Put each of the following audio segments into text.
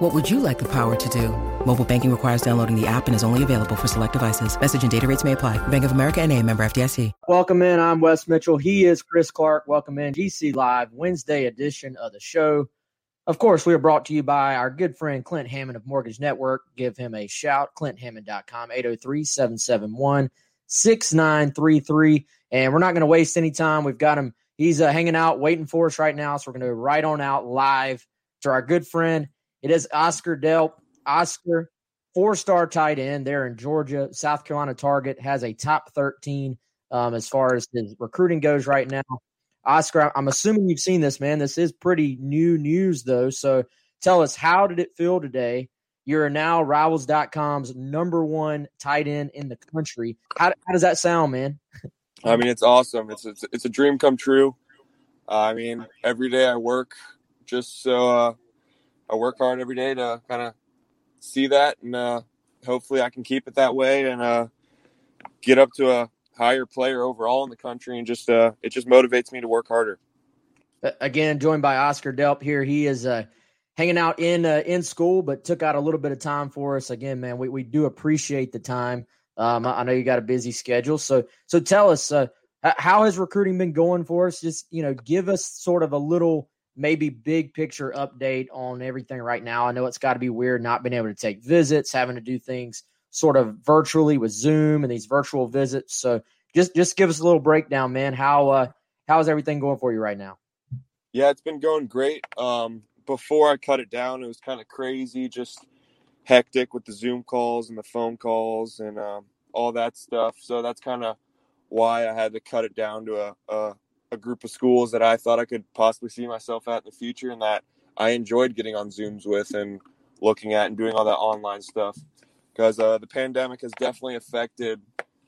What would you like the power to do? Mobile banking requires downloading the app and is only available for select devices. Message and data rates may apply. Bank of America and a member FDIC. Welcome in. I'm Wes Mitchell. He is Chris Clark. Welcome in. GC Live, Wednesday edition of the show. Of course, we are brought to you by our good friend Clint Hammond of Mortgage Network. Give him a shout, clinthammond.com, 803 771 6933. And we're not going to waste any time. We've got him. He's uh, hanging out, waiting for us right now. So we're going to go right on out live to our good friend. It is Oscar Delp. Oscar, four star tight end there in Georgia. South Carolina target has a top 13 um, as far as his recruiting goes right now. Oscar, I'm assuming you've seen this, man. This is pretty new news, though. So tell us, how did it feel today? You're now Rivals.com's number one tight end in the country. How, how does that sound, man? I mean, it's awesome. It's it's, it's a dream come true. Uh, I mean, every day I work just so uh, I work hard every day to kind of see that, and uh, hopefully I can keep it that way and uh, get up to a higher player overall in the country. And just uh, it just motivates me to work harder. Again, joined by Oscar Delp here. He is uh, hanging out in uh, in school, but took out a little bit of time for us. Again, man, we, we do appreciate the time. Um, I know you got a busy schedule, so so tell us uh, how has recruiting been going for us? Just you know, give us sort of a little maybe big picture update on everything right now. I know it's got to be weird not being able to take visits, having to do things sort of virtually with Zoom and these virtual visits. So just just give us a little breakdown, man. How uh how's everything going for you right now? Yeah, it's been going great. Um before I cut it down, it was kind of crazy, just hectic with the Zoom calls and the phone calls and um, all that stuff. So that's kind of why I had to cut it down to a, a a group of schools that I thought I could possibly see myself at in the future and that I enjoyed getting on Zooms with and looking at and doing all that online stuff. Because uh, the pandemic has definitely affected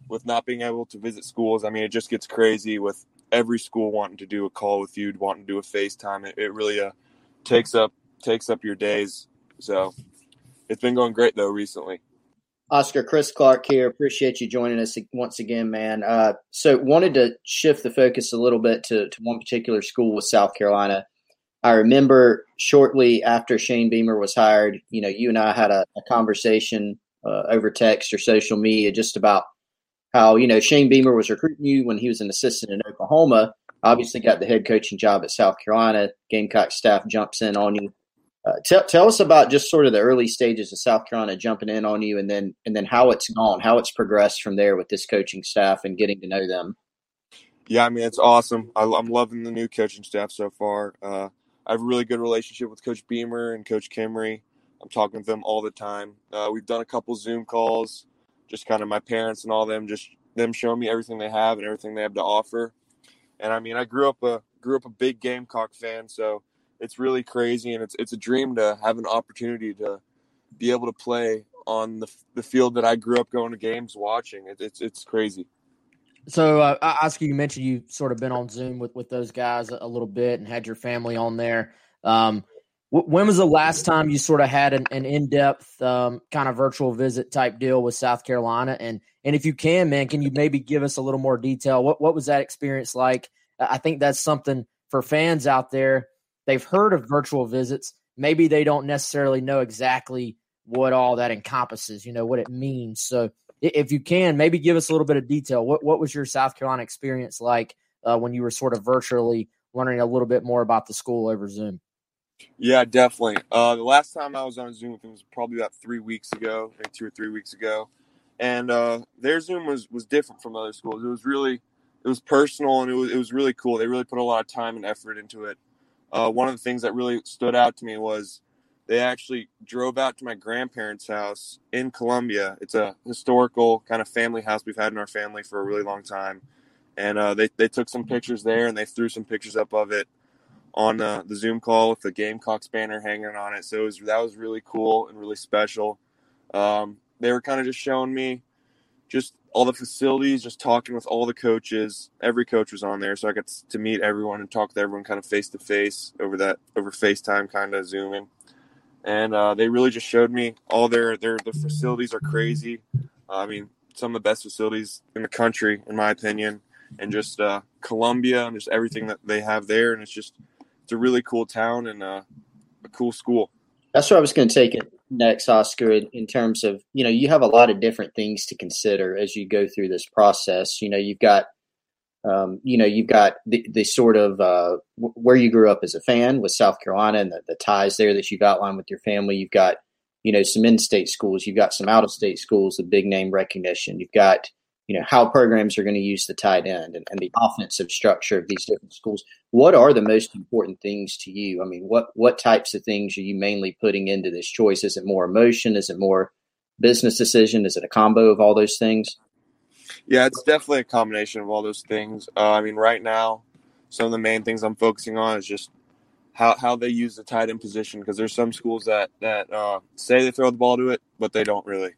with not being able to visit schools. I mean, it just gets crazy with every school wanting to do a call with you, wanting to do a FaceTime. It, it really uh, takes up takes up your days. So it's been going great though recently. Oscar, Chris Clark here. Appreciate you joining us once again, man. Uh, so, wanted to shift the focus a little bit to, to one particular school with South Carolina. I remember shortly after Shane Beamer was hired, you know, you and I had a, a conversation uh, over text or social media just about how, you know, Shane Beamer was recruiting you when he was an assistant in Oklahoma. Obviously, got the head coaching job at South Carolina. Gamecock staff jumps in on you uh, tell, tell us about just sort of the early stages of South Carolina jumping in on you, and then and then how it's gone, how it's progressed from there with this coaching staff and getting to know them. Yeah, I mean it's awesome. I, am loving the new coaching staff so far. Uh, I have a really good relationship with Coach Beamer and Coach Kimry. I'm talking to them all the time. Uh, we've done a couple Zoom calls, just kind of my parents and all them, just them showing me everything they have and everything they have to offer. And I mean, I grew up a grew up a big Gamecock fan, so it's really crazy and it's it's a dream to have an opportunity to be able to play on the the field that I grew up going to games watching. It, it's it's crazy. So, uh, Oscar, you mentioned you sort of been on Zoom with with those guys a, little bit and had your family on there. Um, when was the last time you sort of had an, an in depth um, kind of virtual visit type deal with South Carolina? And and if you can, man, can you maybe give us a little more detail? What what was that experience like? I think that's something for fans out there they've heard of virtual visits. Maybe they don't necessarily know exactly what all that encompasses, you know, what it means. So if you can, maybe give us a little bit of detail. What what was your South Carolina experience like uh, when you were sort of virtually learning a little bit more about the school over Zoom? Yeah, definitely. Uh, the last time I was on Zoom with them was probably about three weeks ago, maybe two or three weeks ago, and uh, their Zoom was was different from other schools. It was really it was personal and it was it was really cool. They really put a lot of time and effort into it uh, one of the things that really stood out to me was they actually drove out to my grandparents' house in Columbia. It's a historical kind of family house we've had in our family for a really long time. And uh, they, they took some pictures there and they threw some pictures up of it on uh, the Zoom call with the Gamecocks banner hanging on it. So it was, that was really cool and really special. Um, they were kind of just showing me just all the facilities, just talking with all the coaches. Every coach was on there, so I got to meet everyone and talk to everyone kind of face to face over that over FaceTime, kind of zooming. And uh, they really just showed me all their their the facilities are crazy. Uh, I mean, some of the best facilities in the country, in my opinion, and just uh, Columbia and just everything that they have there. And it's just it's a really cool town and uh, a cool school. That's where I was going to take it next, Oscar. In, in terms of you know, you have a lot of different things to consider as you go through this process. You know, you've got um, you know, you've got the, the sort of uh, w- where you grew up as a fan with South Carolina and the, the, ties there that you've outlined with your family. You've got, you know, some in-state schools. You've got some out-of-state schools, the big name recognition. You've got, you know, how programs are going to use the tight end and, and the offensive structure of these different schools. What are the most important things to you? I mean, what what types of things are you mainly putting into this choice? Is it more emotion? Is it more business decision? Is it a combo of all those things? Yeah, it's definitely a combination of all those things. Uh, I mean, right now, some of the main things I'm focusing on is just how, how they use the tight end position because there's some schools that that uh, say they throw the ball to it, but they don't really.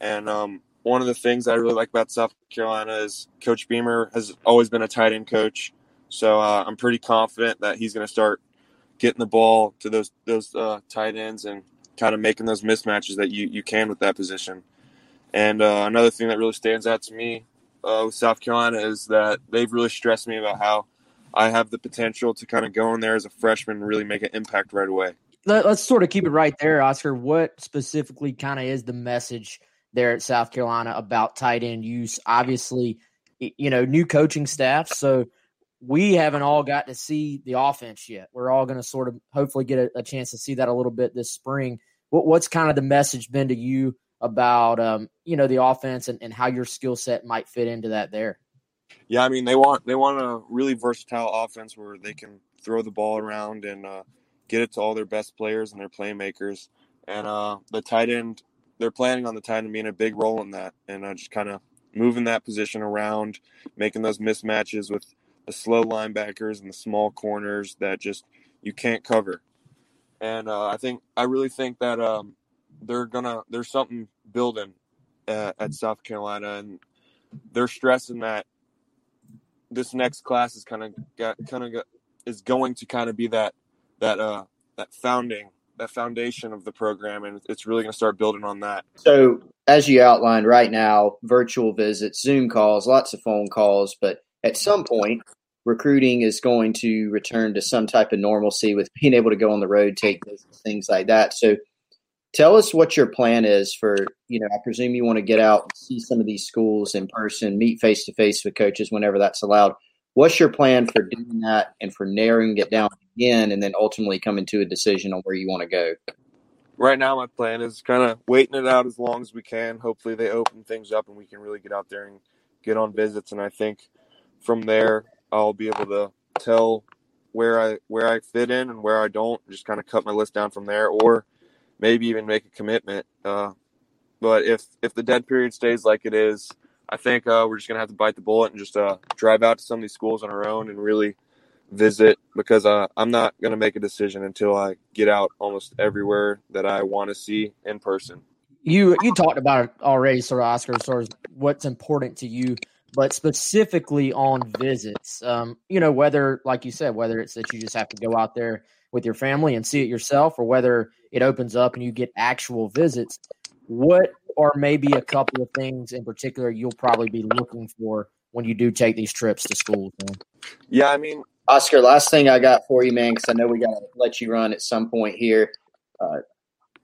And um, one of the things I really like about South Carolina is Coach Beamer has always been a tight end coach, so uh, I'm pretty confident that he's going to start getting the ball to those those uh, tight ends and kind of making those mismatches that you you can with that position. And uh, another thing that really stands out to me uh, with South Carolina is that they've really stressed me about how I have the potential to kind of go in there as a freshman and really make an impact right away. Let, us sort of keep it right there, Oscar. What specifically kind of is the message there at South Carolina about tight end use? Obviously, you know, new coaching staff. So we haven't all got to see the offense yet. We're all going to sort of hopefully get a, a, chance to see that a little bit this spring. What, what's kind of the message been to you about um, you know the offense and, and how your skill set might fit into that there. Yeah, I mean they want they want a really versatile offense where they can throw the ball around and uh, get it to all their best players and their playmakers. And uh, the tight end, they're planning on the tight end being a big role in that, and uh, just kind of moving that position around, making those mismatches with the slow linebackers and the small corners that just you can't cover. And uh, I think I really think that um, they're gonna there's something building at, at South Carolina, and they're stressing that this next class is kind of got kind of is going to kind of be that that uh that founding that foundation of the program and it's really going to start building on that. So as you outlined right now virtual visits zoom calls lots of phone calls but at some point recruiting is going to return to some type of normalcy with being able to go on the road take things like that. So tell us what your plan is for you know i presume you want to get out see some of these schools in person meet face to face with coaches whenever that's allowed what's your plan for doing that and for narrowing it down again and then ultimately coming to a decision on where you want to go right now my plan is kind of waiting it out as long as we can hopefully they open things up and we can really get out there and get on visits and i think from there i'll be able to tell where i where i fit in and where i don't just kind of cut my list down from there or maybe even make a commitment. Uh, but if if the dead period stays like it is, I think uh, we're just gonna have to bite the bullet and just uh, drive out to some of these schools on our own and really visit because uh, I'm not gonna make a decision until I get out almost everywhere that I want to see in person. You you talked about it already, of Oscar, sort of what's important to you, but specifically on visits. Um, you know, whether like you said, whether it's that you just have to go out there with your family and see it yourself, or whether it opens up and you get actual visits. What are maybe a couple of things in particular you'll probably be looking for when you do take these trips to schools? Man? Yeah, I mean, Oscar, last thing I got for you, man, because I know we got to let you run at some point here. Uh,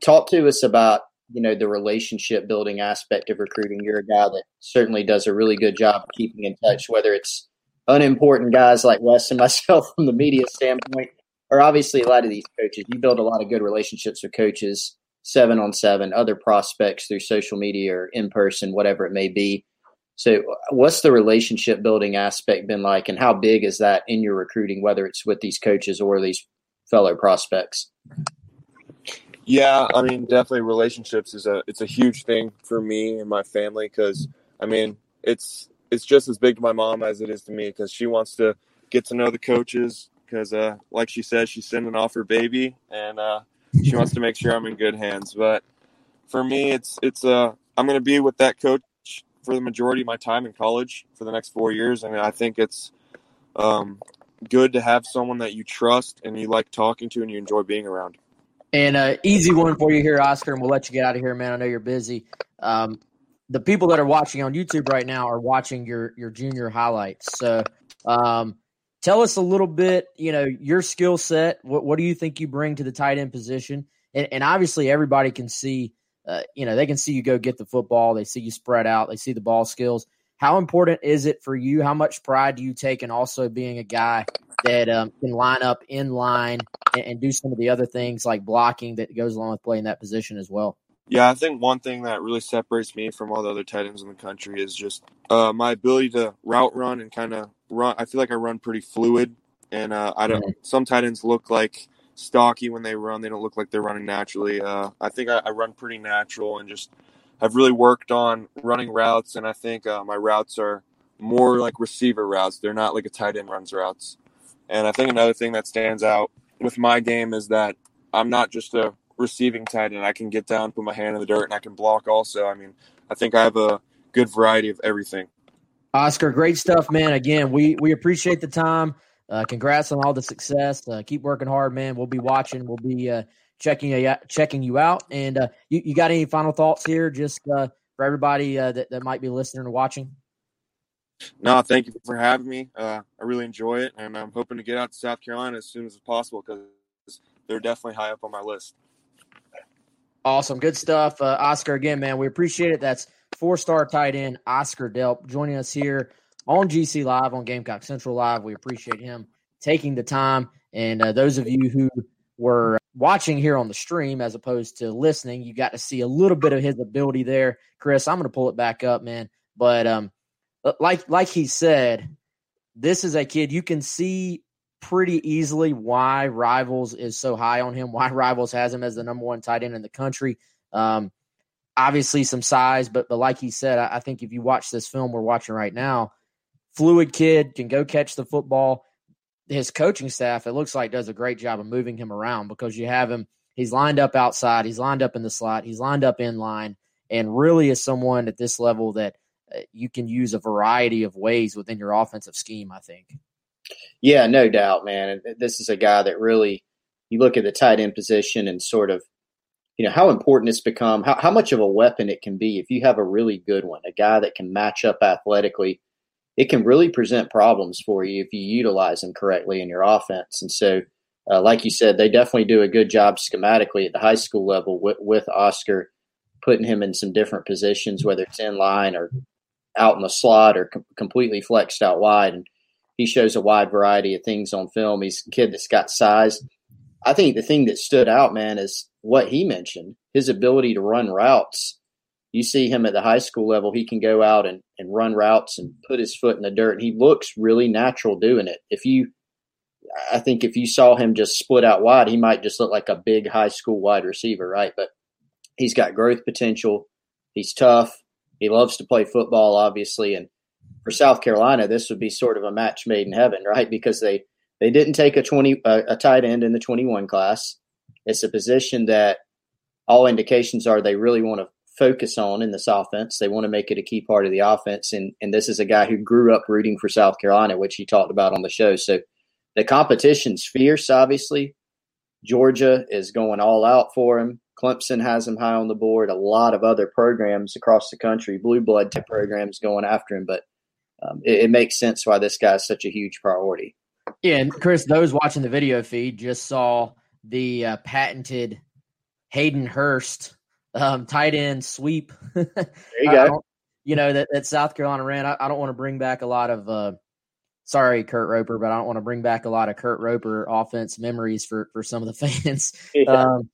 talk to us about you know the relationship building aspect of recruiting. You're a guy that certainly does a really good job of keeping in touch, whether it's unimportant guys like Wes and myself from the media standpoint, or obviously a lot of these coaches, you build a lot of good relationships with coaches, seven on seven, other prospects through social media or in person, whatever it may be. So, what's the relationship building aspect been like, and how big is that in your recruiting, whether it's with these coaches or these fellow prospects? Yeah, I mean, definitely relationships is a it's a huge thing for me and my family because I mean it's it's just as big to my mom as it is to me because she wants to get to know the coaches, because, uh, like she says, she's sending off her baby, and uh, she wants to make sure I'm in good hands. But for me, it's it's uh, I'm going to be with that coach for the majority of my time in college for the next four years. I mean, I think it's um, good to have someone that you trust and you like talking to and you enjoy being around. And uh, easy one for you here, Oscar, and we'll let you get out of here, man. I know you're busy. Um, the people that are watching on YouTube right now are watching your your junior highlights. So, um, tell us a little bit. You know, your skill set. What what do you think you bring to the tight end position? And, and obviously, everybody can see. Uh, you know, they can see you go get the football. They see you spread out. They see the ball skills. How important is it for you? How much pride do you take in also being a guy that um, can line up in line and, and do some of the other things like blocking that goes along with playing that position as well? Yeah, I think one thing that really separates me from all the other tight ends in the country is just uh, my ability to route run and kind of run. I feel like I run pretty fluid, and uh, I don't. Mm-hmm. Some tight ends look like stocky when they run. They don't look like they're running naturally. Uh, I think I, I, run pretty natural and just I've really worked on running routes, and I think uh, my routes are more like receiver routes. They're not like a tight end runs routes. And I think another thing that stands out with my game is that I'm not just a receiving tight end. I can get down, put my hand in the dirt, and I can block also. I mean, I think I have a good variety of everything. Oscar, great stuff, man. Again, we we appreciate the time. Uh, congrats on all the success. Uh, keep working hard, man. We'll be watching. We'll be uh, checking you checking you out. And uh, you, you got any final thoughts here, just uh, for everybody uh, that that might be listening or watching? No, thank you for having me. Uh, I really enjoy it, and I'm hoping to get out to South Carolina as soon as possible because they're definitely high up on my list. Awesome, good stuff, uh, Oscar. Again, man, we appreciate it. That's four-star tight end Oscar Delp joining us here on GC Live on Gamecock Central Live. We appreciate him taking the time, and uh, those of you who were watching here on the stream as opposed to listening, you got to see a little bit of his ability there. Chris, I'm going to pull it back up, man. But um, uh, like like he said, this is a kid you can see pretty easily why Rivals is so high on him, why Rivals has him as the number one tight end in the country. Um, obviously, some size, but but like he said, I, I think if you watch this film we're watching right now, fluid kid can go catch the football. His coaching staff, it looks like, does a great job of moving him around because you have him. He's lined up outside. He's lined up in the slot. He's lined up in line, and really is someone at this level that uh, you can use a variety of ways within your offensive scheme. I think. Yeah, no doubt, man. This is a guy that really you look at the tight end position and sort of you know how important it's become how, how much of a weapon it can be if you have a really good one a guy that can match up athletically it can really present problems for you if you utilize them correctly in your offense and so uh, like you said they definitely do a good job schematically at the high school level with, with oscar putting him in some different positions whether it's in line or out in the slot or com- completely flexed out wide. And he shows a wide variety of things on film. He's a kid that's got size. I think the thing that stood out, man, is what he mentioned his ability to run routes. You see him at the high school level, he can go out and, and run routes and put his foot in the dirt. And he looks really natural doing it. If you, I think if you saw him just split out wide, he might just look like a big high school wide receiver, right? But he's got growth potential. He's tough. He loves to play football, obviously, and for South Carolina, this would be sort of a match made in heaven, right? Because they they didn't take a twenty uh, a tight end in the twenty one class. It's a position that all indications are they really want to focus on in this offense. They want to make it a key part of the offense, and and this is a guy who grew up rooting for South Carolina, which he talked about on the show. So the competition's fierce, obviously. Georgia is going all out for him. Clemson has him high on the board. A lot of other programs across the country, blue blood type programs, going after him. But um, it, it, makes sense why this guy is such a huge priority. Yeah, and Chris, those watching the video feed just saw the uh, patented Hayden Hurst um, tight end sweep. there you go. You know that, that South Carolina ran. I, I don't want to bring back a lot of. Uh, sorry, Kurt Roper, but I don't want to bring back a lot of Kurt Roper offense memories for for some of the fans. Yeah. Um,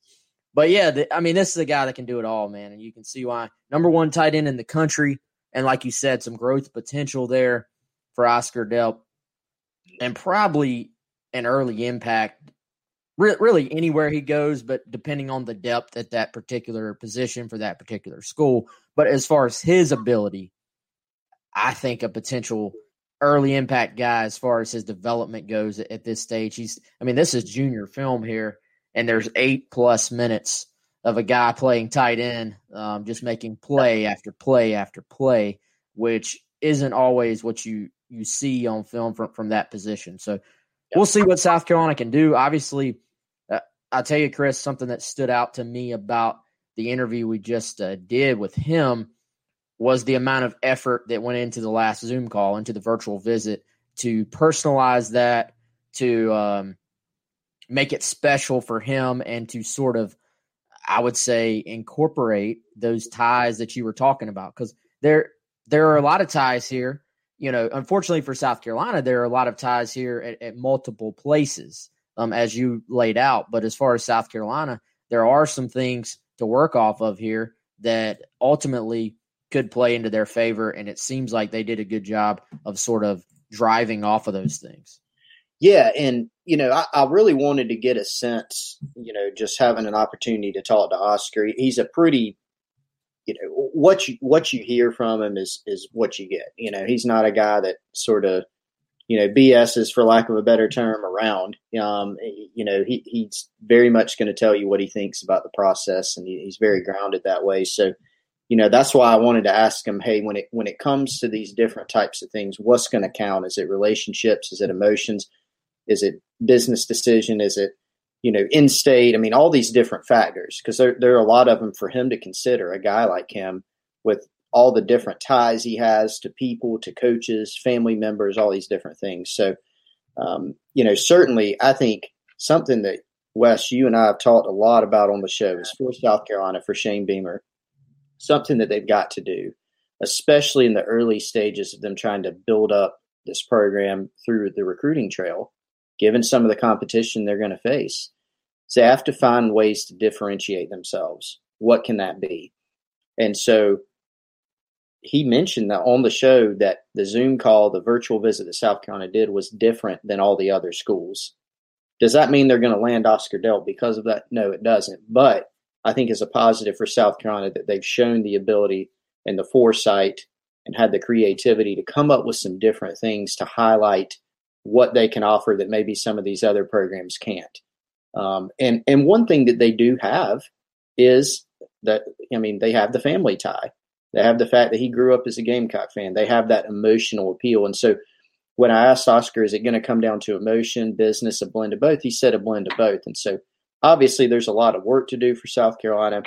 but yeah, the, I mean, this is a guy that can do it all, man. And you can see why. Number one tight end in the country. And like you said, some growth potential there for Oscar Delp. And probably an early impact, re- really anywhere he goes, but depending on the depth at that particular position for that particular school. But as far as his ability, I think a potential early impact guy as far as his development goes at, at this stage. He's, I mean, this is junior film here and there's eight plus minutes of a guy playing tight end, um, just making play after play after play. which isn't always what you you see on film from from that position. So we'll see what South Carolina can do. Obviously, I'll tell you, Chris, something that stood out to me about the interview we just uh, did with him was the amount of effort that went into the last Zoom call, into the virtual visit, to personalize that, to um, make it special for him, and to sort of, I would say, incorporate those ties that you were talking about. Because there, there are a lot of ties here. You know, unfortunately for South Carolina, there are a lot of ties here at, at multiple places, um, as you laid out. But as far as South Carolina, there are some things to work off of here that ultimately could play into their favor. And it seems like they did a good job of sort of driving off of those things. Yeah. And, you know, I, I really wanted to get a sense, you know, just having an opportunity to talk to Oscar. He's a pretty, you know, what you what you hear from him is is what you get. You know, he's not a guy that sort of, you know, BS is for lack of a better term around. Um, you know, he, he's very much going to tell you what he thinks about the process, and he, he's very grounded that way. So, you know that's why I wanted to ask him, hey, when it when it comes to these different types of things, what's going to count? Is it relationships? Is it emotions? Is it business decision? Is it you know in state? I mean, all these different factors because there there are a lot of them for him to consider. A guy like him with all the different ties he has to people, to coaches, family members, all these different things. So, um, you know, certainly, I think something that Wes, you and I have talked a lot about on the show is for South Carolina for Shane Beamer something that they've got to do, especially in the early stages of them trying to build up this program through the recruiting trail, given some of the competition they're going to face. So they have to find ways to differentiate themselves. What can that be? And so he mentioned that on the show that the Zoom call, the virtual visit that South Carolina did was different than all the other schools. Does that mean they're going to land Oscar Delp because of that? No, it doesn't. But I think is a positive for South Carolina that they've shown the ability and the foresight and had the creativity to come up with some different things to highlight what they can offer that maybe some of these other programs can't. Um, and and one thing that they do have is that I mean they have the family tie. They have the fact that he grew up as a Gamecock fan. They have that emotional appeal. And so when I asked Oscar, is it going to come down to emotion, business, a blend of both? He said a blend of both. And so Obviously, there's a lot of work to do for South Carolina,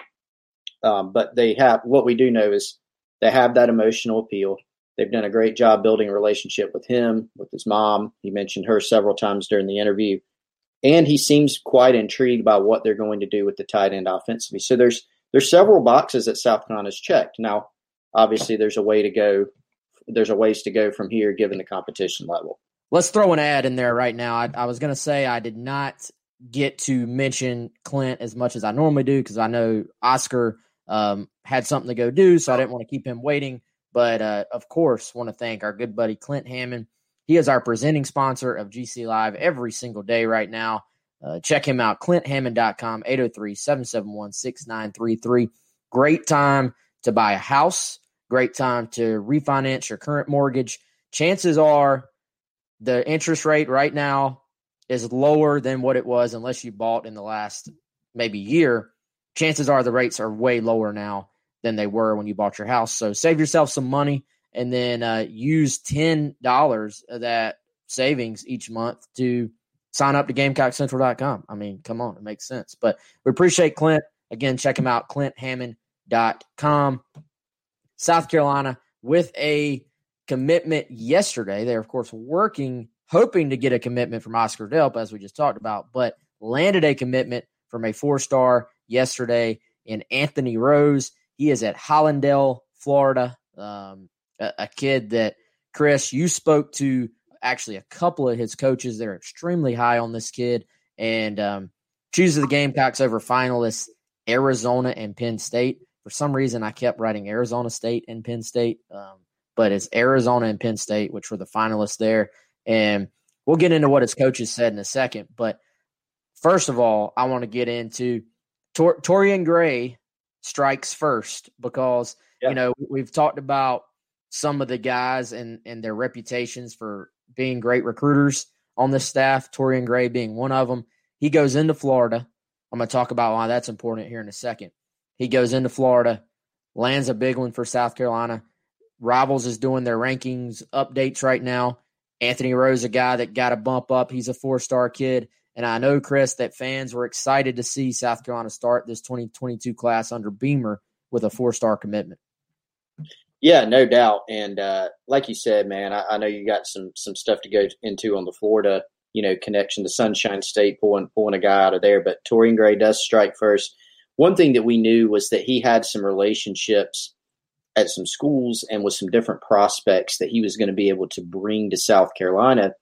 um, but they have what we do know is they have that emotional appeal. They've done a great job building a relationship with him, with his mom. He mentioned her several times during the interview, and he seems quite intrigued by what they're going to do with the tight end offensively. So there's there's several boxes that South Carolina's checked. Now, obviously, there's a way to go. There's a ways to go from here, given the competition level. Let's throw an ad in there right now. I, I was going to say I did not get to mention Clint as much as I normally do because I know Oscar um, had something to go do, so I didn't want to keep him waiting. But uh, of course, want to thank our good buddy Clint Hammond. He is our presenting sponsor of GC Live every single day right now. Uh, check him out, clinthammond.com, 803 771 6933. Great time to buy a house, great time to refinance your current mortgage. Chances are the interest rate right now is lower than what it was unless you bought in the last maybe year, chances are the rates are way lower now than they were when you bought your house. So save yourself some money and then uh, use ten dollars of that savings each month to sign up to GamecockCentral.com. I mean, come on, it makes sense. But we appreciate Clint. Again, check him out, ClintHammond.com. South Carolina with a commitment yesterday. They're, of course, working hoping to get a commitment from Oscar Delp, as we just talked about, but landed a commitment from a four star yesterday in Anthony Rose. He is at Hallandale, Florida. Um, a, a, kid that, Chris, you spoke to actually a couple of his coaches. They're extremely high on this kid and um, chooses the Gamecocks over finalists Arizona and Penn State. For some reason, I kept writing Arizona State and Penn State, um, but it's Arizona and Penn State, which were the finalists there. And we'll get into what his coaches said in a second. But first of all, I want to get into Tor- Torrian Gray strikes first because, yeah. you know, we've talked about some of the guys and, and their reputations for being great recruiters on this staff, Torrian Gray being one of them. He goes into Florida. I'm going to talk about why that's important here in a second. He goes into Florida, lands a big one for South Carolina, Rivals is doing their rankings updates right now. Anthony Rose, a guy that got a bump up. He's a four star kid. And I know, Chris, that fans were excited to see South Carolina start this 2022 class under Beamer with a four star commitment. Yeah, no doubt. And uh, like you said, man, I, I, know you got some some stuff to go into on the Florida, you know, connection to Sunshine State, pulling pulling a guy out of there. But Torrian Gray does strike first. One thing that we knew was that he had some relationships at some schools and with some different prospects that he was going to be able to bring to South Carolina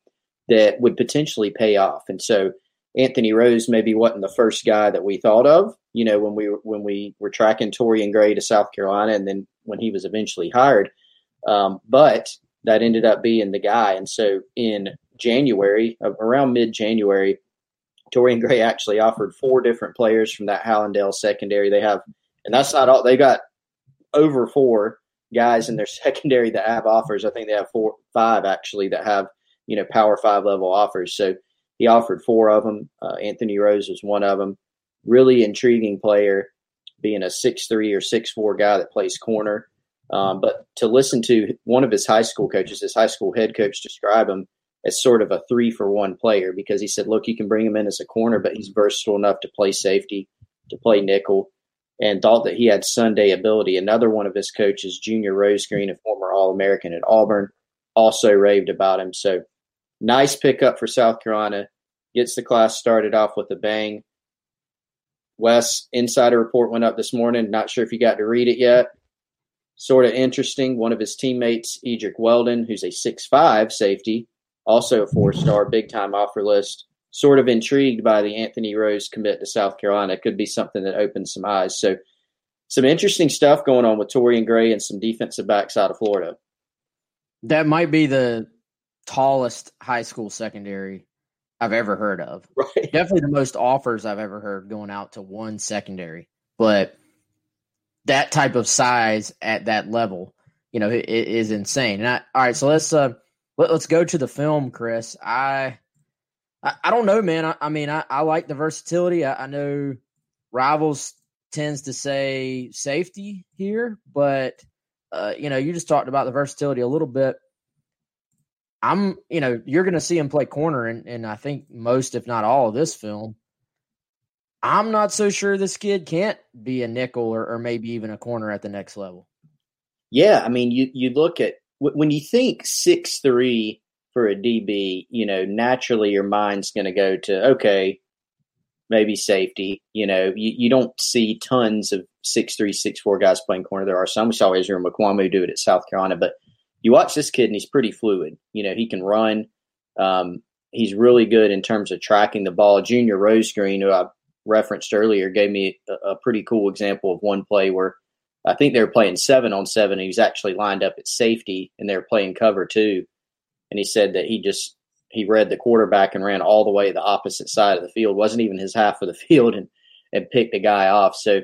that would potentially pay off. And so Anthony Rose maybe wasn't the first guy that we thought of, you know, when we when we were tracking Torrian Gray to South Carolina, and then when he was eventually hired. Um, but that ended up being the guy. And so in January, around mid January, Torrian Gray actually offered four different players from that Hallandale secondary. They have, and that's not all. They got over four guys in their secondary that have offers. I think they have four, five actually that have you know Power Five level offers. So he offered four of them. Uh, Anthony Rose was one of them. Really intriguing player, being a six three or six four guy that plays corner. Um, but to listen to one of his high school coaches, his high school head coach, describe him as sort of a three for one player because he said, look, you can bring him in as a corner, but he's versatile enough to play safety, to play nickel, and thought that he had Sunday ability. Another one of his coaches, Junior Rosegreen, a former All American at Auburn, also raved about him. So nice pickup for South Carolina. Gets the class started off with a bang. Wes, insider report went up this morning. Not sure if you got to read it yet. Sort of interesting. One of his teammates, Edric Weldon, who's a six-five safety, also a four star, big time offer list. Sort of intrigued by the Anthony Rose commit to South Carolina. Could be something that opens some eyes. So, some interesting stuff going on with Torrian Gray and some defensive backs out of Florida. That might be the tallest high school secondary I've ever heard of. Right. Definitely the most offers I've ever heard going out to one secondary. But that type of size at that level, you know, it, it is insane. And I, all right, so let's uh let, us go to the film, Chris. I I, I don't know, man. I, I mean, I, I like the versatility. I, know rivals tends to say safety here, but uh, you know, you just talked about the versatility a little bit. I'm, you know, you're going to see him play corner, and, and I think most, if not all, of this film. I'm not so sure this kid can't be a nickel or, or maybe even a corner at the next level. Yeah, I mean, you you look at when you think six three for a DB, you know, naturally your mind's going to go to okay, maybe safety. You know, you, you don't see tons of six three six four guys playing corner. There are some. We saw Israel Mukuamu do it at South Carolina, but you watch this kid and he's pretty fluid. You know, he can run. Um, he's really good in terms of tracking the ball. Junior Rosegreen, who I referenced earlier, gave me a, a, pretty cool example of one play where I think they were playing seven on seven. he was actually lined up at safety and they were playing cover two. And he said that he just he read the quarterback and ran all the way the opposite side of the field. wasn't even his half of the field and and picked the guy off. So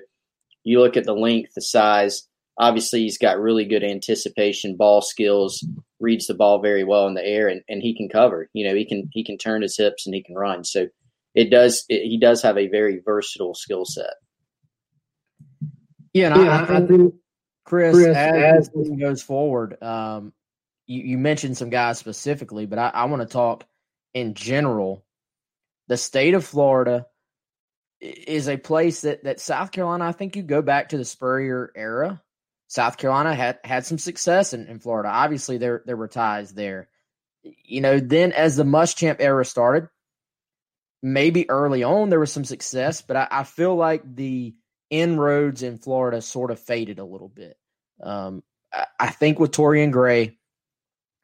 you look at the length, the size obviously he's got really good anticipation, ball skills, reads the ball very well in the air, and, and he can cover. You know, he can he can turn his hips and he can run. So it does it, he does have a very versatile skill set. Yeah, and yeah, I, I, think, Chris, Chris as, this goes forward, um, you, you, mentioned some guys specifically, but I, I want to talk in general. The state of Florida is a place that that South Carolina. I think you go back to the Spurrier era South Carolina had had some success in, in Florida. Obviously, there there were ties there. You know, then as the Muschamp era started, maybe early on there was some success, but I, I feel like the inroads in Florida sort of faded a little bit. Um, I, I, think with Torrian Gray,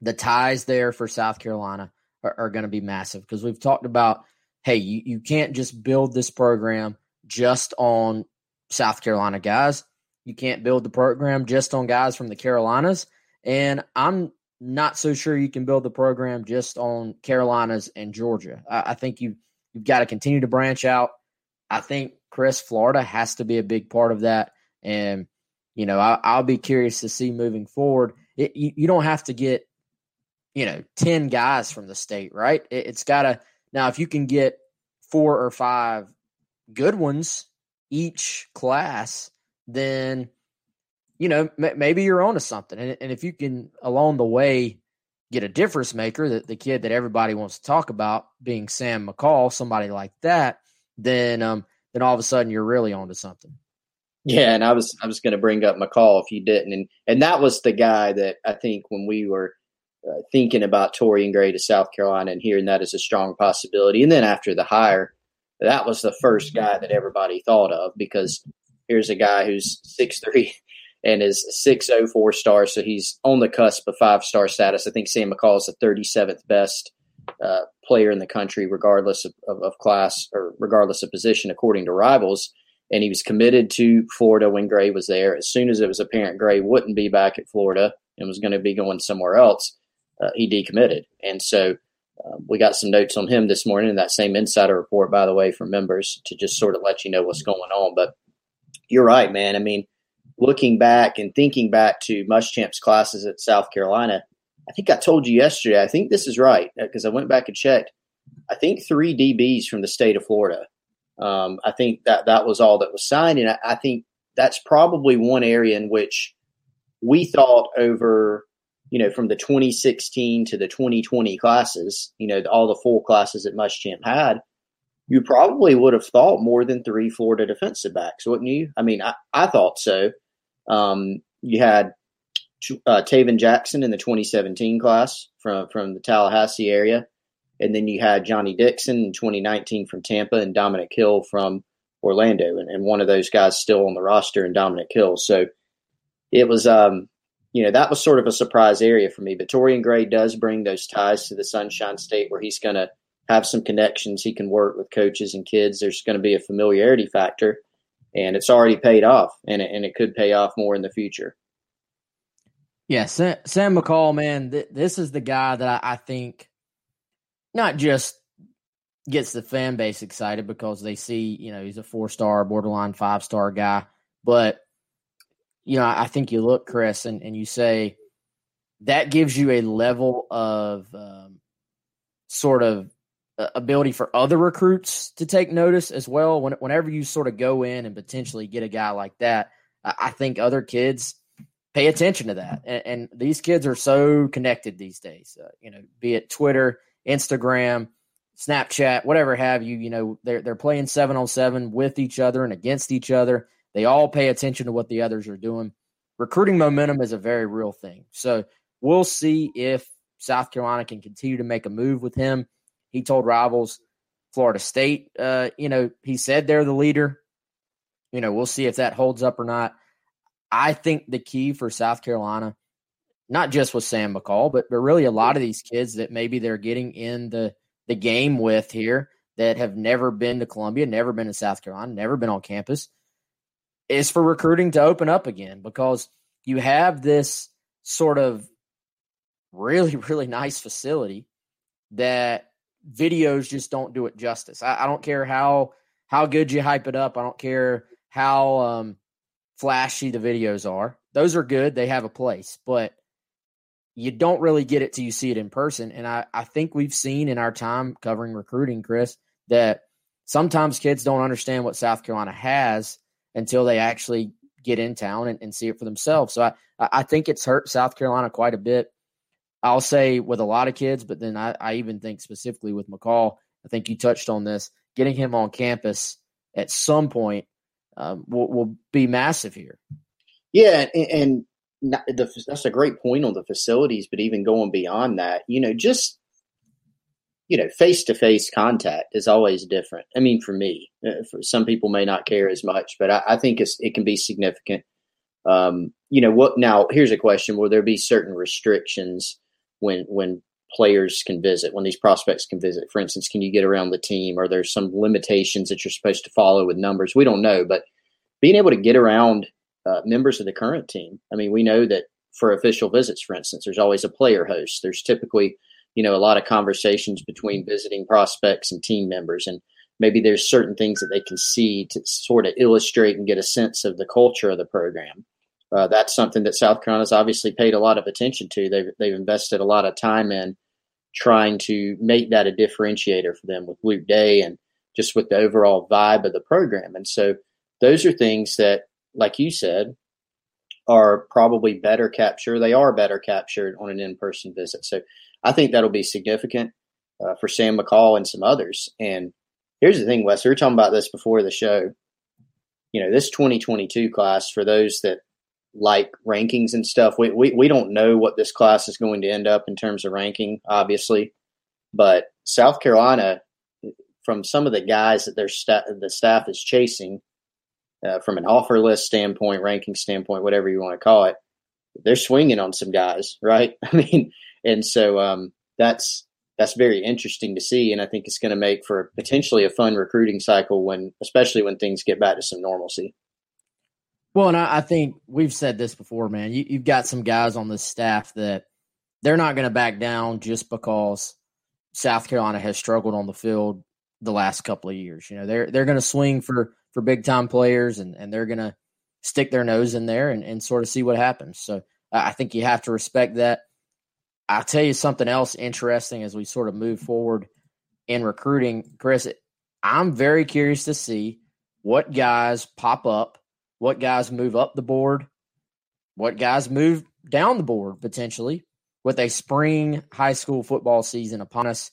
the ties there for South Carolina are, are going to be massive because we've talked about, hey, you, you can't just build this program just on South Carolina guys you can't build the program just on guys from the Carolinas. And I'm not so sure you can build the program just on Carolinas and Georgia. I, I think you you've got to continue to branch out. I think Chris Florida has to be a big part of that, and you know I, will be curious to see moving forward. It, you, you, don't have to get you know ten guys from the state, right? It, it's got to now if you can get four or five good ones each class, then you know, m- maybe you're onto something. And, and if you can along the way get a difference maker, that the kid that everybody wants to talk about being Sam McCall, somebody like that, then um, then all of a sudden you're really onto something. Yeah, and I was I was going to bring up McCall if you didn't, and and that was the guy that I think when we were uh, thinking about Torrian Gray to South Carolina and hearing that as a strong possibility, and then after the hire, that was the first guy that everybody thought of because here's a guy who's six three and is six oh four star, so he's on the cusp of five star status. I think Sam McCall is the thirty seventh best uh, player in the country, regardless of, of, of class or regardless of position, according to Rivals and he was committed to Florida when Gray was there. As soon as it was apparent Gray wouldn't be back at Florida and was going to be going somewhere else, uh, he decommitted. And so uh, we got some notes on him this morning in that same insider report, by the way, from members to just sort of let you know what's going on. But you're right, man. I mean, looking back and thinking back to Muschamp's classes at South Carolina, I think I told you yesterday, I think this is right because uh, I went back and checked. I think three DBs from the state of Florida um, I think that that was all that was signed, and I, I think that's probably one area in which we thought over, you know, from the 2016 to the 2020 classes, you know, all the full classes that Muschamp had, you probably would have thought more than three Florida defensive backs, wouldn't you? I mean, I, I thought so. Um, you had uh, Tavyn Jackson in the 2017 class from from the Tallahassee area. And then you had Johnny Dixon in 2019 from Tampa and Dominic Hill from Orlando. And, and one of those guys still on the roster and Dominic Hill. So it was, um, you know, that was sort of a surprise area for me. But Torrian Gray does bring those ties to the Sunshine State where he's going to have some connections. He can work with coaches and kids. There's going to be a familiarity factor. And it's already paid off, and it, and it could pay off more in the future. Yeah, Sam, Sam McCall, man, th- this is the guy that I, I think not just gets the fan base excited because they see, you know, he's a four star, borderline five star guy. But, you know, I think you look, Chris, and, and you say that gives you a level of um, sort of ability for other recruits to take notice as well. When, whenever you sort of go in and potentially get a guy like that, I think other kids pay attention to that. And, and these kids are so connected these days, uh, you know, be it Twitter Instagram, Snapchat, whatever have you, you know, they're they're playing seven on seven with each other and against each other. They all pay attention to what the others are doing. Recruiting momentum is a very real thing. So we'll see if South Carolina can continue to make a move with him. He told rivals Florida State, uh, you know, he said they're the leader. You know, we'll see if that holds up or not. I think the key for South Carolina not just with Sam McCall, but but really a lot of these kids that maybe they're getting in the the game with here that have never been to Columbia, never been to South Carolina, never been on campus, is for recruiting to open up again because you have this sort of really, really nice facility that videos just don't do it justice. I, I don't care how how good you hype it up. I don't care how um, flashy the videos are. Those are good. They have a place, but you don't really get it till you see it in person. And I, I think we've seen in our time covering recruiting, Chris, that sometimes kids don't understand what South Carolina has until they actually get in town and, and see it for themselves. So I, I think it's hurt South Carolina quite a bit. I'll say with a lot of kids, but then I, I even think specifically with McCall, I think you touched on this, getting him on campus at some point um, will, will be massive here. Yeah, and, and the, that's a great point on the facilities, but even going beyond that, you know, just you know, face to face contact is always different. I mean, for me, uh, for some people may not care as much, but I, I think it can be significant. Um, you know, what now? Here's a question: Will there be certain restrictions when when players can visit, when these prospects can visit? For instance, can you get around the team? Are there some limitations that you're supposed to follow with numbers? We don't know, but being able to get around uh, members of the current team. I mean, we know that for official visits, for instance, there's always a player host. There's typically, you know, a lot of conversations between visiting prospects and team members, and maybe there's certain things that they can see to sort of illustrate and get a sense of the culture of the program. Uh, that's something that South Carolina's obviously paid a lot of attention to. They've they've invested a lot of time in trying to make that a differentiator for them with Luke Day and just with the overall vibe of the program. And so those are things that like you said, are probably better captured. They are better captured on an in person visit. So I think that'll be significant uh, for Sam McCall and some others. And here's the thing, Wes, we were talking about this before the show. You know, this 2022 class, for those that like rankings and stuff, we, we, we don't know what this class is going to end up in terms of ranking, obviously. But South Carolina, from some of the guys that their sta- the staff is chasing, uh, from an offer list standpoint, ranking standpoint, whatever you want to call it, they're swinging on some guys, right? I mean, and so um, that's that's very interesting to see, and I think it's going to make for potentially a fun recruiting cycle when, especially when things get back to some normalcy. Well, and I, I think we've said this before, man. You, you've got some guys on this staff that they're not going to back down just because South Carolina has struggled on the field the last couple of years. You know, they're they're going to swing for for big time players and and they're going to stick their nose in there and, and sort of see what happens. So I think you have to respect that. I'll tell you something else interesting as we sort of move forward in recruiting, Chris. I'm very curious to see what guys pop up, what guys move up the board, what guys move down the board potentially with a spring high school football season upon us.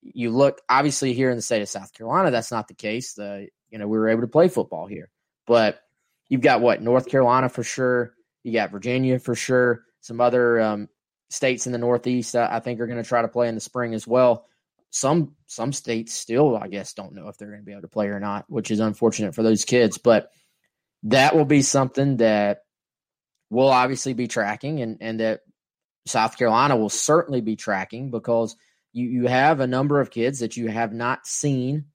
You look obviously here in the state of South Carolina, that's not the case. The you know we were able to play football here, but you've got what North Carolina for sure, you got Virginia for sure, some other um, states in the Northeast I think are going to try to play in the spring as well. Some some states still, I guess, don't know if they're going to be able to play or not, which is unfortunate for those kids. But that will be something that we'll obviously be tracking, and and that South Carolina will certainly be tracking because you you have a number of kids that you have not seen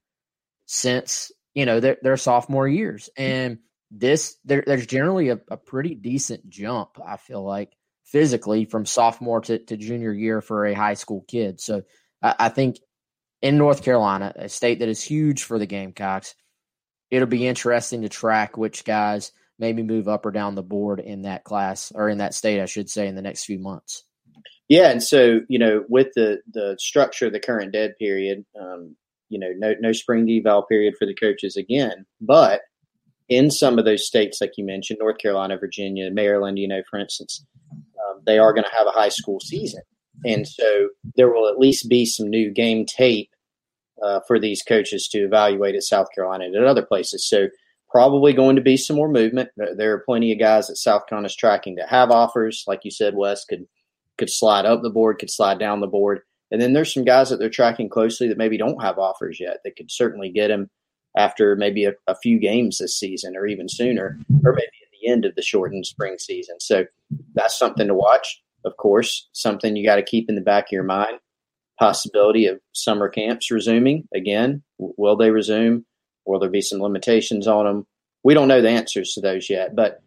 since you know their, their sophomore years, and this there, there's generally a, a pretty decent jump. I feel like physically from sophomore to, to junior year for a high school kid. So I, I think in North Carolina, a state that is huge for the Gamecocks, it'll be interesting to track which guys maybe move up or down the board in that class or in that state, I should say, in the next few months. Yeah, and so you know, with the the structure of the current dead period, um, you know, no no spring eval period for the coaches again, but in some of those states, like you mentioned, North Carolina, Virginia, Maryland, you know, for instance, um, they are going to have a high school season, and so there will at least be some new game tape uh, for these coaches to evaluate at South Carolina and at other places. So probably going to be some more movement. There are plenty of guys that South Carolina's tracking that have offers, like you said, Wes could could slide up the board, could slide down the board, and then there's some guys that they're tracking closely that maybe don't have offers yet. That could certainly get them after maybe a, a few games this season, or even sooner, or maybe at the end of the shortened spring season. So that's something to watch. Of course, something you got to keep in the back of your mind. Possibility of summer camps resuming again. Will they resume? Will there be some limitations on them? We don't know the answers to those yet, but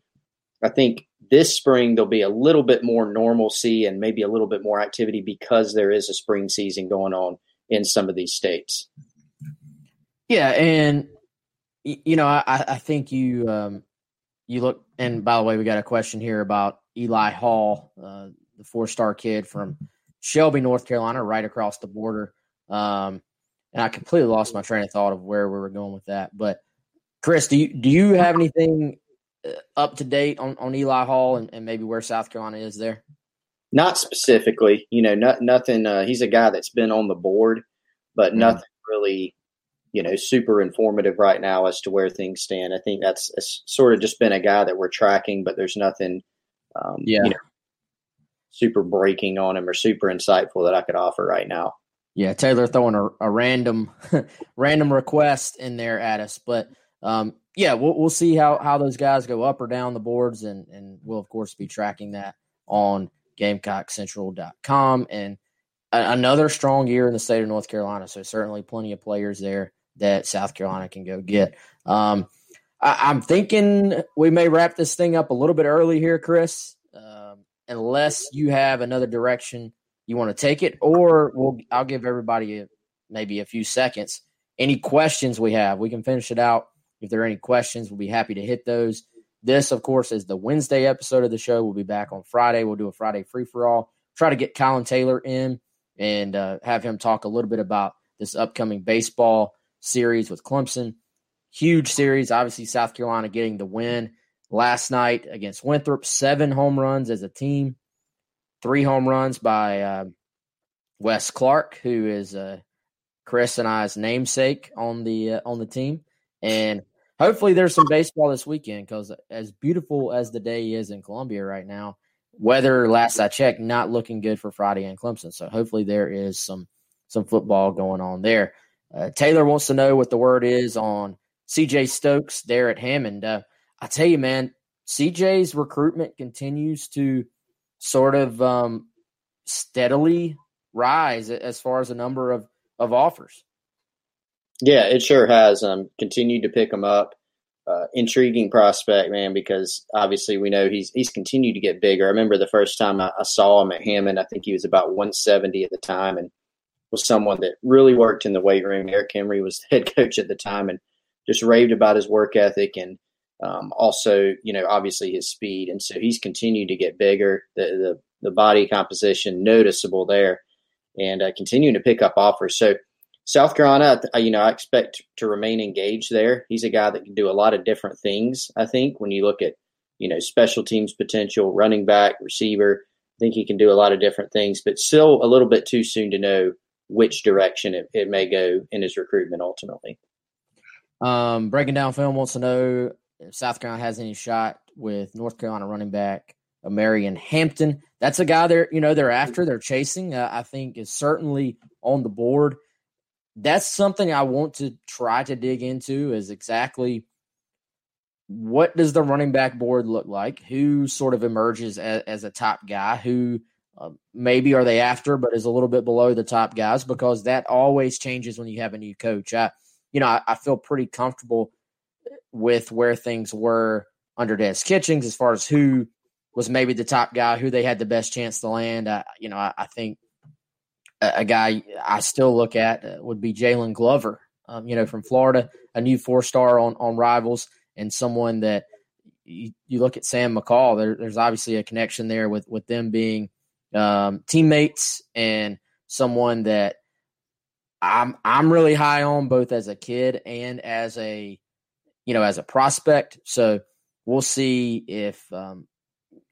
I think this spring there'll be a little bit more normalcy and maybe a little bit more activity because there is a spring season going on in some of these states. Yeah, and you know, I, I think you um, you look. And by the way, we got a question here about Eli Hall, uh, the four-star kid from Shelby, North Carolina, right across the border. Um, and I completely lost my train of thought of where we were going with that. But Chris, do you do you have anything uh, up to date on, on Eli Hall and, and maybe where South Carolina is there? Not specifically, you know, not, nothing. Uh, he's a guy that's been on the board, but mm-hmm. nothing really, you know, super informative right now as to where things stand. I think that's sort of just been a guy that we're tracking, but there's nothing, um, yeah. You know, super breaking on him or super insightful that I could offer right now. Yeah, Taylor throwing a, a random random request in there at us, but um, yeah, we'll we'll see how how those guys go up or down the boards, and and we'll of course be tracking that on GamecockCentral.com. And a, another strong year in the state of North Carolina, so certainly plenty of players there that South Carolina can go get. Um, I, am thinking we may wrap this thing up a little bit early here, Chris, unless you have another direction you want to take it, or we'll I'll give everybody maybe a few seconds. Any questions we have, we can finish it out. If there are any questions, we'll be happy to hit those. This, of course, is the Wednesday episode of the show. We'll be back on Friday. We'll do a Friday free for all. Try to get Colin Taylor in and uh, have him talk a little bit about this upcoming baseball series with Clemson. Huge series. Obviously, South Carolina getting the win. Last night against Winthrop. Seven home runs as a team, three home runs by uh, Wes Clark, who is uh, Chris and I's namesake on the uh, on the team, and hopefully there's some baseball this weekend because as beautiful as the day is in Columbia right now, weather last I checked not looking good for Friday in Clemson. So hopefully there is some some football going on there. Uh, Taylor wants to know what the word is on CJ Stokes there at Hammond. Uh, I tell you, man, CJ's recruitment continues to sort of um, steadily rise as far as the number of, of offers. Yeah, it sure has. Um, continued to pick him up. Uh, intriguing prospect, man, because obviously we know he's he's continued to get bigger. I remember the first time I, I saw him at Hammond, I think he was about 170 at the time, and was someone that really worked in the weight room. Eric Henry was the head coach at the time, and just raved about his work ethic and um, also, you know, obviously his speed. And so he's continued to get bigger. The the, the body composition noticeable there, and uh, continuing to pick up offers. So South Carolina, you know, I expect to remain engaged there. He's a guy that can do a lot of different things. I think when you look at, you know, special teams potential, running back, receiver, I think he can do a lot of different things, but still a little bit too soon to know which direction it, it may go in his recruitment ultimately. Um, breaking down film wants to know if South Carolina has any shot with North Carolina running back Marion Hampton. That's a guy they're you know they're after, they're chasing. Uh, I think is certainly on the board. That's something I want to try to dig into. Is exactly what does the running back board look like? Who sort of emerges as, as a top guy? Who uh, maybe are they after, but is a little bit below the top guys? Because that always changes when you have a new coach. I, you know, I, I feel pretty comfortable with where things were under Des Kitchings as far as who was maybe the top guy, who they had the best chance to land. I, you know, I, I think a, a, guy I still look at uh, would be Jaylon Glover, um, you know, from Florida, a new four star on, on Rivals, and someone that you, you look at Sam McCall, there, there's obviously a connection there with, with them being um, teammates and someone that I'm I'm really high on both as a kid and as a you know as a prospect. So we'll see if um,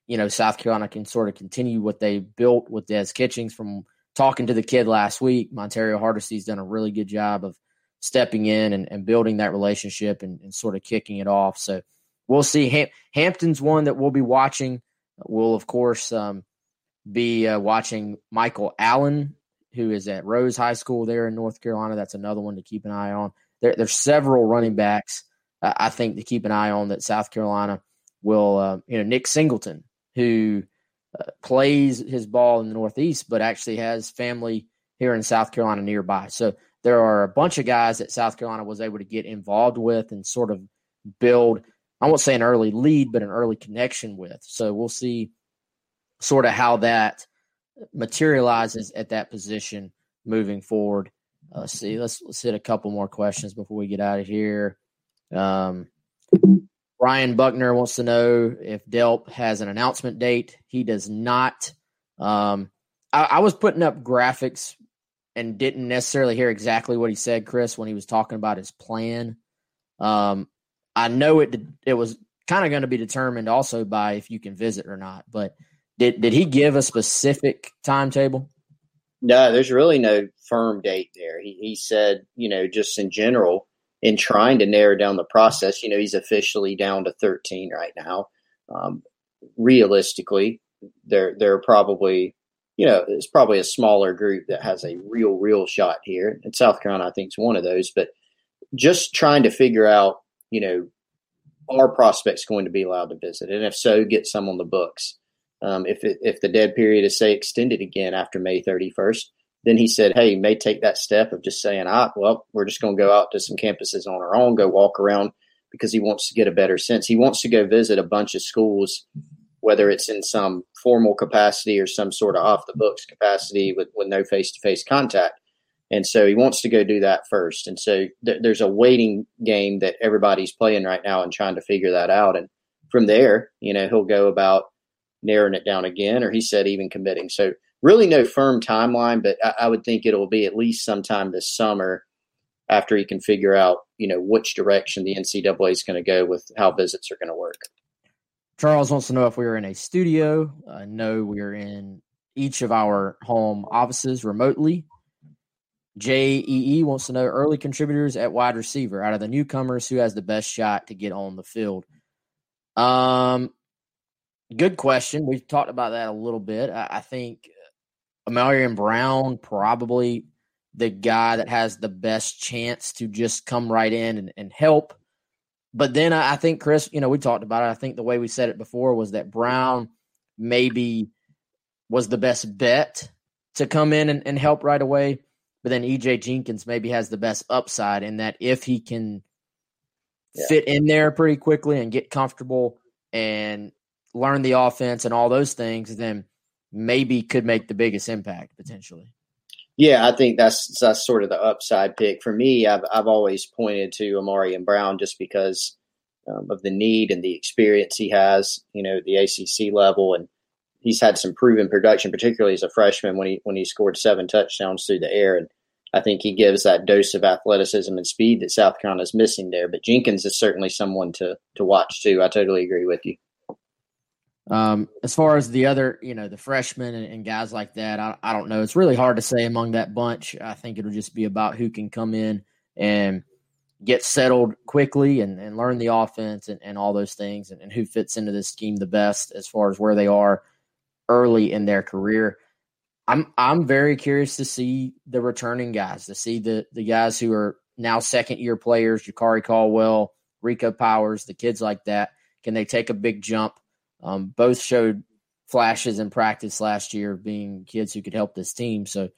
you know South Carolina can sort of continue what they built with Des Kitchings. From talking to the kid last week, Montario Hardesty's done a really good job of stepping in and, and building that relationship and, and, sort of kicking it off. So we'll see. Ham- Hampton's one that we'll be watching. We'll of course um, be uh, watching Michael Allen who is at Rose High School there in North Carolina. That's another one to keep an eye on. There, there's several running backs I think to keep an eye on that South Carolina will. Uh, you know, Nick Singleton, who uh, plays his ball in the Northeast, but actually has family here in South Carolina nearby. So there are a bunch of guys that South Carolina was able to get involved with and sort of build. I won't say an early lead, but an early connection with. So we'll see sort of how that materializes at that position moving forward. Uh, let's see. Let's let's hit a couple more questions before we get out of here. Um, Brian Buckner wants to know if Delp has an announcement date. He does not. Um, I, I was putting up graphics and didn't necessarily hear exactly what he said, Chris, when he was talking about his plan. Um, I know it it was kind of going to be determined also by if you can visit or not, but did did he give a specific timetable? No, there's really no firm date there. He he said, you know, just in general, in trying to narrow down the process, you know, he's officially down to 13 right now. Um, realistically, there there are probably, you know, it's probably a smaller group that has a real real shot here. And South Carolina, I think, is one of those. But just trying to figure out, you know, are prospects going to be allowed to visit, and if so, get some on the books. Um, if it, if the dead period is say extended again after May 31st, then he said, "Hey, may take that step of just saying, ah, well, we're just going to go out to some campuses on our own, go walk around." Because he wants to get a better sense. He wants to go visit a bunch of schools, whether it's in some formal capacity or some sort of off the books capacity with, with no face to face contact. And so he wants to go do that first. And so th- there's a waiting game that everybody's playing right now and trying to figure that out. And from there, you know, he'll go about narrowing it down again, or he said even committing. So really no firm timeline, but I, I would think it'll be at least sometime this summer after he can figure out, you know, which direction the NCAA is going to go with how visits are going to work. Charles wants to know if we are in a studio. Uh, no, we are in each of our home offices remotely. JEE wants to know early contributors at wide receiver out of the newcomers who has the best shot to get on the field. Um, good question. We've talked about that a little bit. I, I think Ahmarean Brown probably the guy that has the best chance to just come right in and, and help. But then I, I, think Chris, you know, we talked about it. I think the way we said it before was that Brown maybe was the best bet to come in and, and help right away. But then EJ Jenkins maybe has the best upside in that if he can yeah. fit in there pretty quickly and get comfortable and learn the offense and all those things, then maybe could make the biggest impact potentially. Yeah, I think that's that's sort of the upside pick for me. I've I've always pointed to Ahmarean Brown just because um, of the need and the experience he has. You know, the ACC level, and he's had some proven production, particularly as a freshman when he when he scored seven touchdowns through the air. And I think he gives that dose of athleticism and speed that South Carolina is missing there. But Jenkins is certainly someone to to watch too. I totally agree with you. Um, as far as the other, you know, the freshmen and, and guys like that, I, I, don't know. It's really hard to say among that bunch. I think it'll just be about who can come in and get settled quickly and, and learn the offense and, and all those things and, and who fits into this scheme the best as far as where they are early in their career. I'm I'm very curious to see the returning guys, to see the the guys who are now second year players, Jakari Caldwell, Rico Powers, the kids like that. Can they take a big jump? Um, both showed flashes in practice last year of being kids who could help this team. So,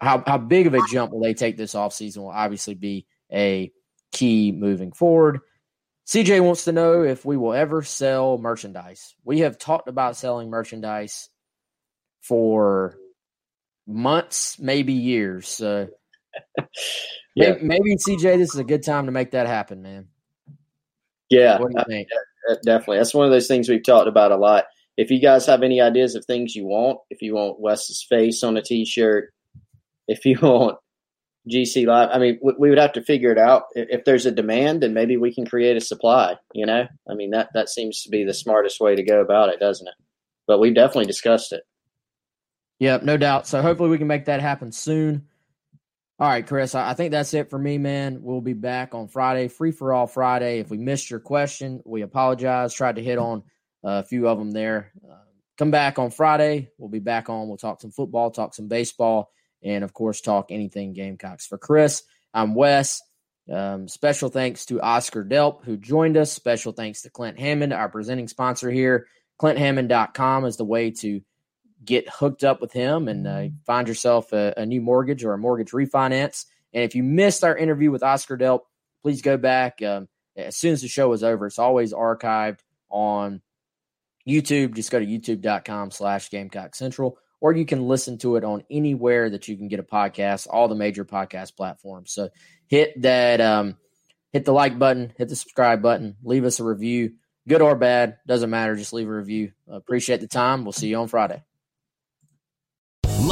how, how big of a jump will they take this offseason will obviously be a key moving forward. CJ wants to know if we will ever sell merchandise. We have talked about selling merchandise for months, maybe years. So, yeah. maybe, maybe, CJ, this is a good time to make that happen, man. Yeah. What do you think? Uh, definitely. That's one of those things we've talked about a lot. If you guys have any ideas of things you want, if you want Wes's face on a T-shirt, if you want GC Live, I mean, we, we would have to figure it out. If there's a demand, then maybe we can create a supply. You know, I mean that that seems to be the smartest way to go about it, doesn't it? But we've definitely discussed it. Yep, no doubt. So hopefully we can make that happen soon. All right, Chris, I think that's it for me, man. We'll be back on Friday, free for all Friday. If we missed your question, we apologize. Tried to hit on a few of them there. Uh, come back on Friday. We'll be back on. We'll talk some football, talk some baseball, and of course, talk anything Gamecocks. For Chris, I'm Wes. Um, special thanks to Oscar Delp, who joined us. Special thanks to Clint Hammond, our presenting sponsor here. ClintHammond.com is the way to get hooked up with him and uh, find yourself a, a, new mortgage or a mortgage refinance. And if you missed our interview with Oscar Delp, please go back um, as soon as the show is over. It's always archived on YouTube. Just go to youtube.com slash Gamecock Central, or you can listen to it on anywhere that you can get a podcast, all the major podcast platforms. So hit that, um, hit the like button, hit the subscribe button, leave us a review, good or bad, doesn't matter. Just leave a review. Appreciate the time. We'll see you on Friday.